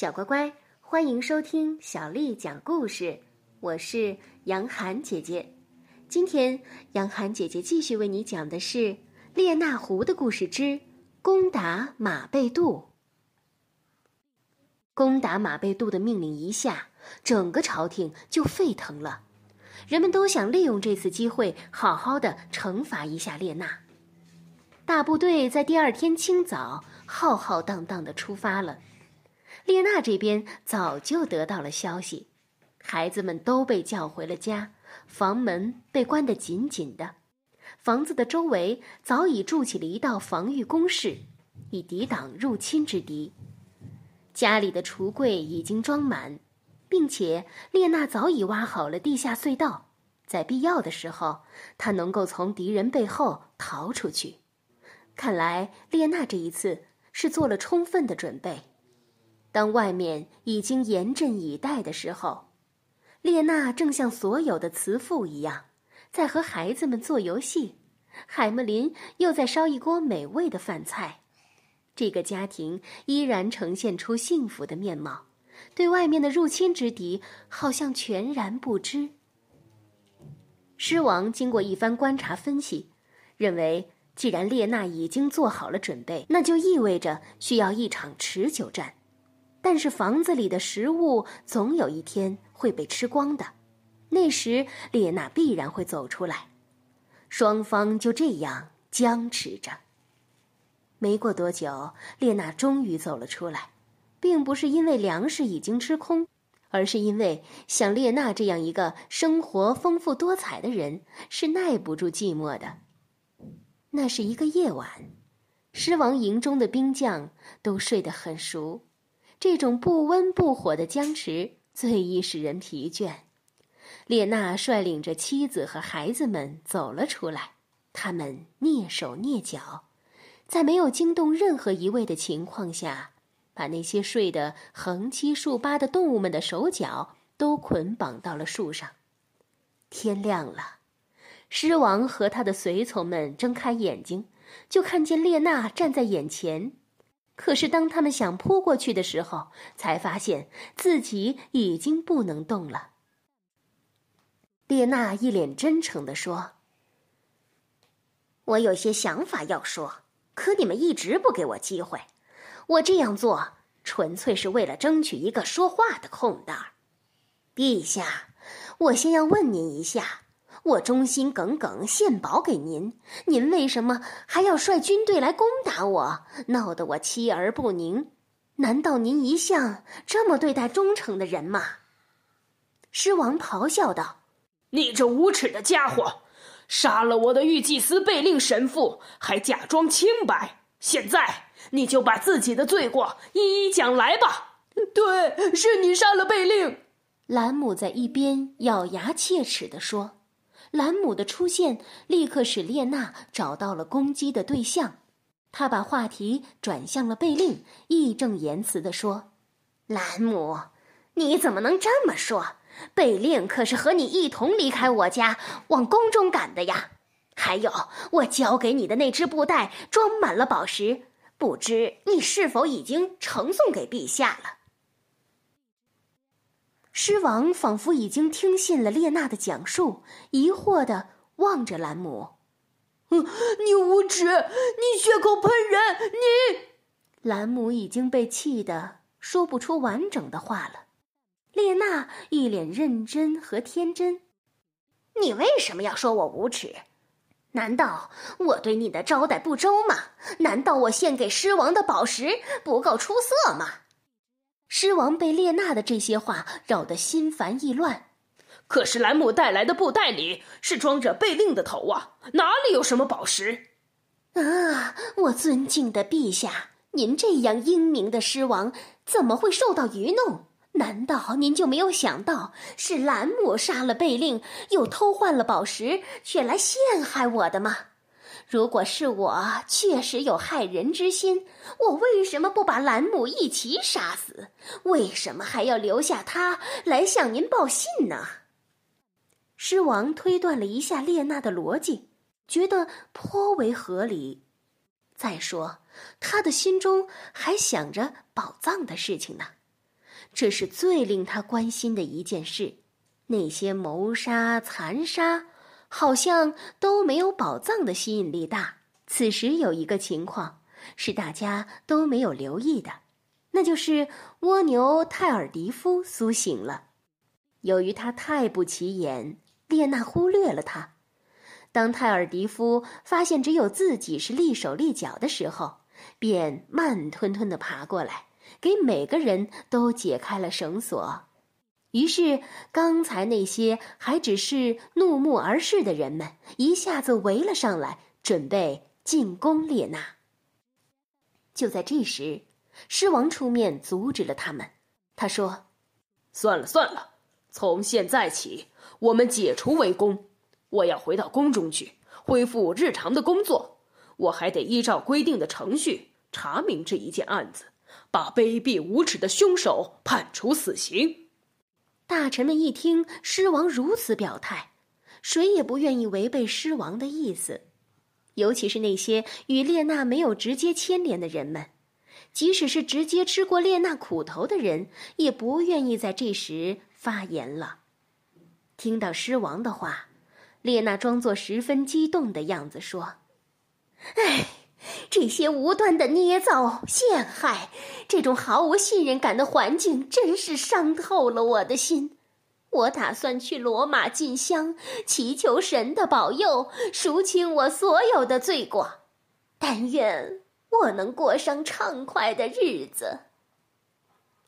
小乖乖，欢迎收听小丽讲故事，我是杨涵姐姐。今天，杨涵姐姐继续为你讲的是《列那狐的故事之攻打马贝杜》。攻打马贝杜的命令一下，整个朝廷就沸腾了，人们都想利用这次机会好好的惩罚一下列那。大部队在第二天清早浩浩荡荡的出发了。列娜这边早就得到了消息，孩子们都被叫回了家，房门被关得紧紧的，房子的周围早已筑起了一道防御工事，以抵挡入侵之敌。家里的橱柜已经装满，并且列娜早已挖好了地下隧道，在必要的时候，她能够从敌人背后逃出去。看来列娜这一次是做了充分的准备。当外面已经严阵以待的时候，列娜正像所有的慈父一样，在和孩子们做游戏。海默林又在烧一锅美味的饭菜。这个家庭依然呈现出幸福的面貌，对外面的入侵之敌好像全然不知。狮王经过一番观察分析，认为既然列娜已经做好了准备，那就意味着需要一场持久战。但是房子里的食物总有一天会被吃光的，那时列娜必然会走出来，双方就这样僵持着。没过多久，列娜终于走了出来，并不是因为粮食已经吃空，而是因为像列娜这样一个生活丰富多彩的人是耐不住寂寞的。那是一个夜晚，狮王营中的兵将都睡得很熟。这种不温不火的僵持最易使人疲倦。列娜率领着妻子和孩子们走了出来，他们蹑手蹑脚，在没有惊动任何一位的情况下，把那些睡得横七竖八的动物们的手脚都捆绑到了树上。天亮了，狮王和他的随从们睁开眼睛，就看见列娜站在眼前。可是，当他们想扑过去的时候，才发现自己已经不能动了。列娜一脸真诚地说：“我有些想法要说，可你们一直不给我机会。我这样做纯粹是为了争取一个说话的空档。陛下，我先要问您一下。”我忠心耿耿献宝给您，您为什么还要率军队来攻打我？闹得我妻儿不宁。难道您一向这么对待忠诚的人吗？狮王咆哮道：“你这无耻的家伙，杀了我的御祭司贝令神父，还假装清白。现在你就把自己的罪过一一讲来吧。”对，是你杀了贝令。兰姆在一边咬牙切齿地说。兰姆的出现立刻使列娜找到了攻击的对象，她把话题转向了贝令，义正言辞地说：“兰姆，你怎么能这么说？贝令可是和你一同离开我家往宫中赶的呀！还有，我交给你的那只布袋装满了宝石，不知你是否已经呈送给陛下了？”狮王仿佛已经听信了列娜的讲述，疑惑的望着兰姆：“你无耻！你血口喷人！你……”兰姆已经被气得说不出完整的话了。列娜一脸认真和天真：“你为什么要说我无耻？难道我对你的招待不周吗？难道我献给狮王的宝石不够出色吗？”狮王被列娜的这些话扰得心烦意乱，可是兰姆带来的布袋里是装着贝令的头啊，哪里有什么宝石？啊，我尊敬的陛下，您这样英明的狮王怎么会受到愚弄？难道您就没有想到是兰姆杀了贝令，又偷换了宝石，却来陷害我的吗？如果是我确实有害人之心，我为什么不把兰姆一起杀死？为什么还要留下他来向您报信呢？狮王推断了一下列娜的逻辑，觉得颇为合理。再说，他的心中还想着宝藏的事情呢。这是最令他关心的一件事。那些谋杀、残杀，好像都没有宝藏的吸引力大。此时有一个情况是大家都没有留意的，那就是蜗牛泰尔迪夫苏醒了。由于他太不起眼，列娜忽略了他。当泰尔迪夫发现只有自己是立手立脚的时候，便慢吞吞地爬过来，给每个人都解开了绳索。于是，刚才那些还只是怒目而视的人们，一下子围了上来，准备进攻列娜。就在这时，狮王出面阻止了他们。他说：“算了算了，从现在起，我们解除围攻。我要回到宫中去，恢复日常的工作。我还得依照规定的程序查明这一件案子，把卑鄙无耻的凶手判处死刑。”大臣们一听狮王如此表态，谁也不愿意违背狮王的意思，尤其是那些与列娜没有直接牵连的人们，即使是直接吃过列娜苦头的人，也不愿意在这时发言了。听到狮王的话，列娜装作十分激动的样子说：“哎。”这些无端的捏造、陷害，这种毫无信任感的环境，真是伤透了我的心。我打算去罗马进香，祈求神的保佑，赎清我所有的罪过。但愿我能过上畅快的日子。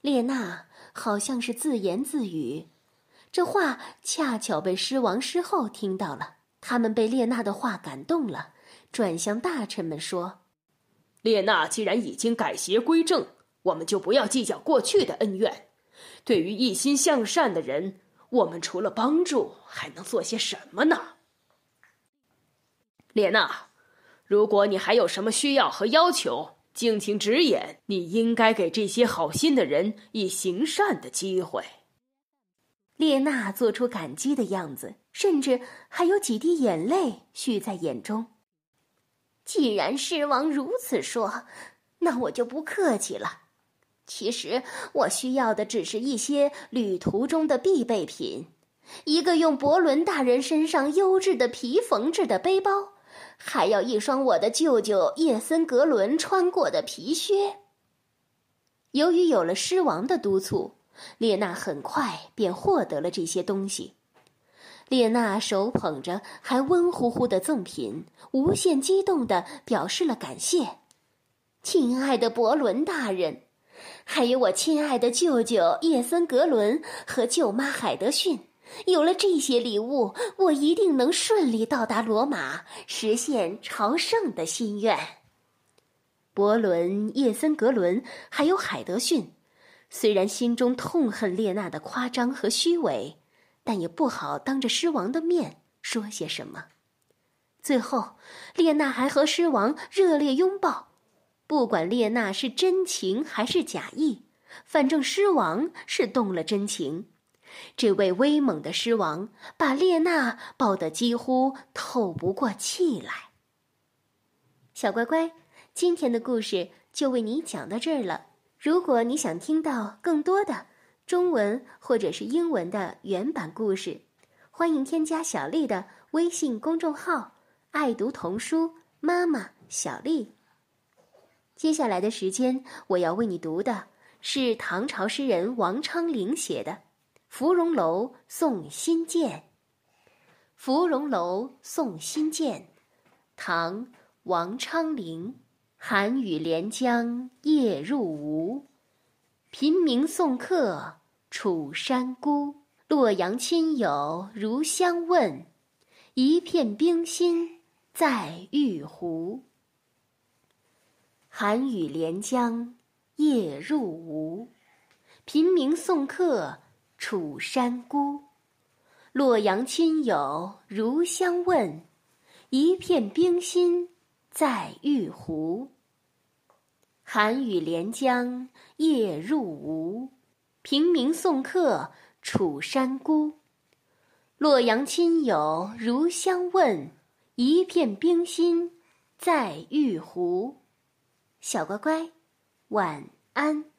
列娜好像是自言自语，这话恰巧被狮王狮后听到了。他们被列娜的话感动了。转向大臣们说：“列娜既然已经改邪归正，我们就不要计较过去的恩怨。对于一心向善的人，我们除了帮助，还能做些什么呢？”列娜，如果你还有什么需要和要求，敬请直言。你应该给这些好心的人以行善的机会。列娜做出感激的样子，甚至还有几滴眼泪蓄在眼中。既然狮王如此说，那我就不客气了。其实我需要的只是一些旅途中的必备品：一个用伯伦大人身上优质的皮缝制的背包，还要一双我的舅舅叶森格伦穿过的皮靴。由于有了狮王的督促，列娜很快便获得了这些东西。列娜手捧着还温乎乎的赠品，无限激动地表示了感谢。亲爱的伯伦大人，还有我亲爱的舅舅叶森格伦和舅妈海德逊，有了这些礼物，我一定能顺利到达罗马，实现朝圣的心愿。伯伦、叶森格伦还有海德逊，虽然心中痛恨列娜的夸张和虚伪。但也不好当着狮王的面说些什么。最后，列娜还和狮王热烈拥抱。不管列娜是真情还是假意，反正狮王是动了真情。这位威猛的狮王把列娜抱得几乎透不过气来。小乖乖，今天的故事就为你讲到这儿了。如果你想听到更多的，中文或者是英文的原版故事，欢迎添加小丽的微信公众号“爱读童书妈妈小丽”。接下来的时间，我要为你读的是唐朝诗人王昌龄写的《芙蓉楼送辛渐》。《芙蓉楼送辛渐》，唐·王昌龄。寒雨连江夜入吴。平明送客楚山孤，洛阳亲友如相问，一片冰心在玉壶。寒雨连江夜入吴，平明送客楚山孤，洛阳亲友如相问，一片冰心在玉壶。寒雨连江夜入吴，平明送客楚山孤。洛阳亲友如相问，一片冰心在玉壶。小乖乖，晚安。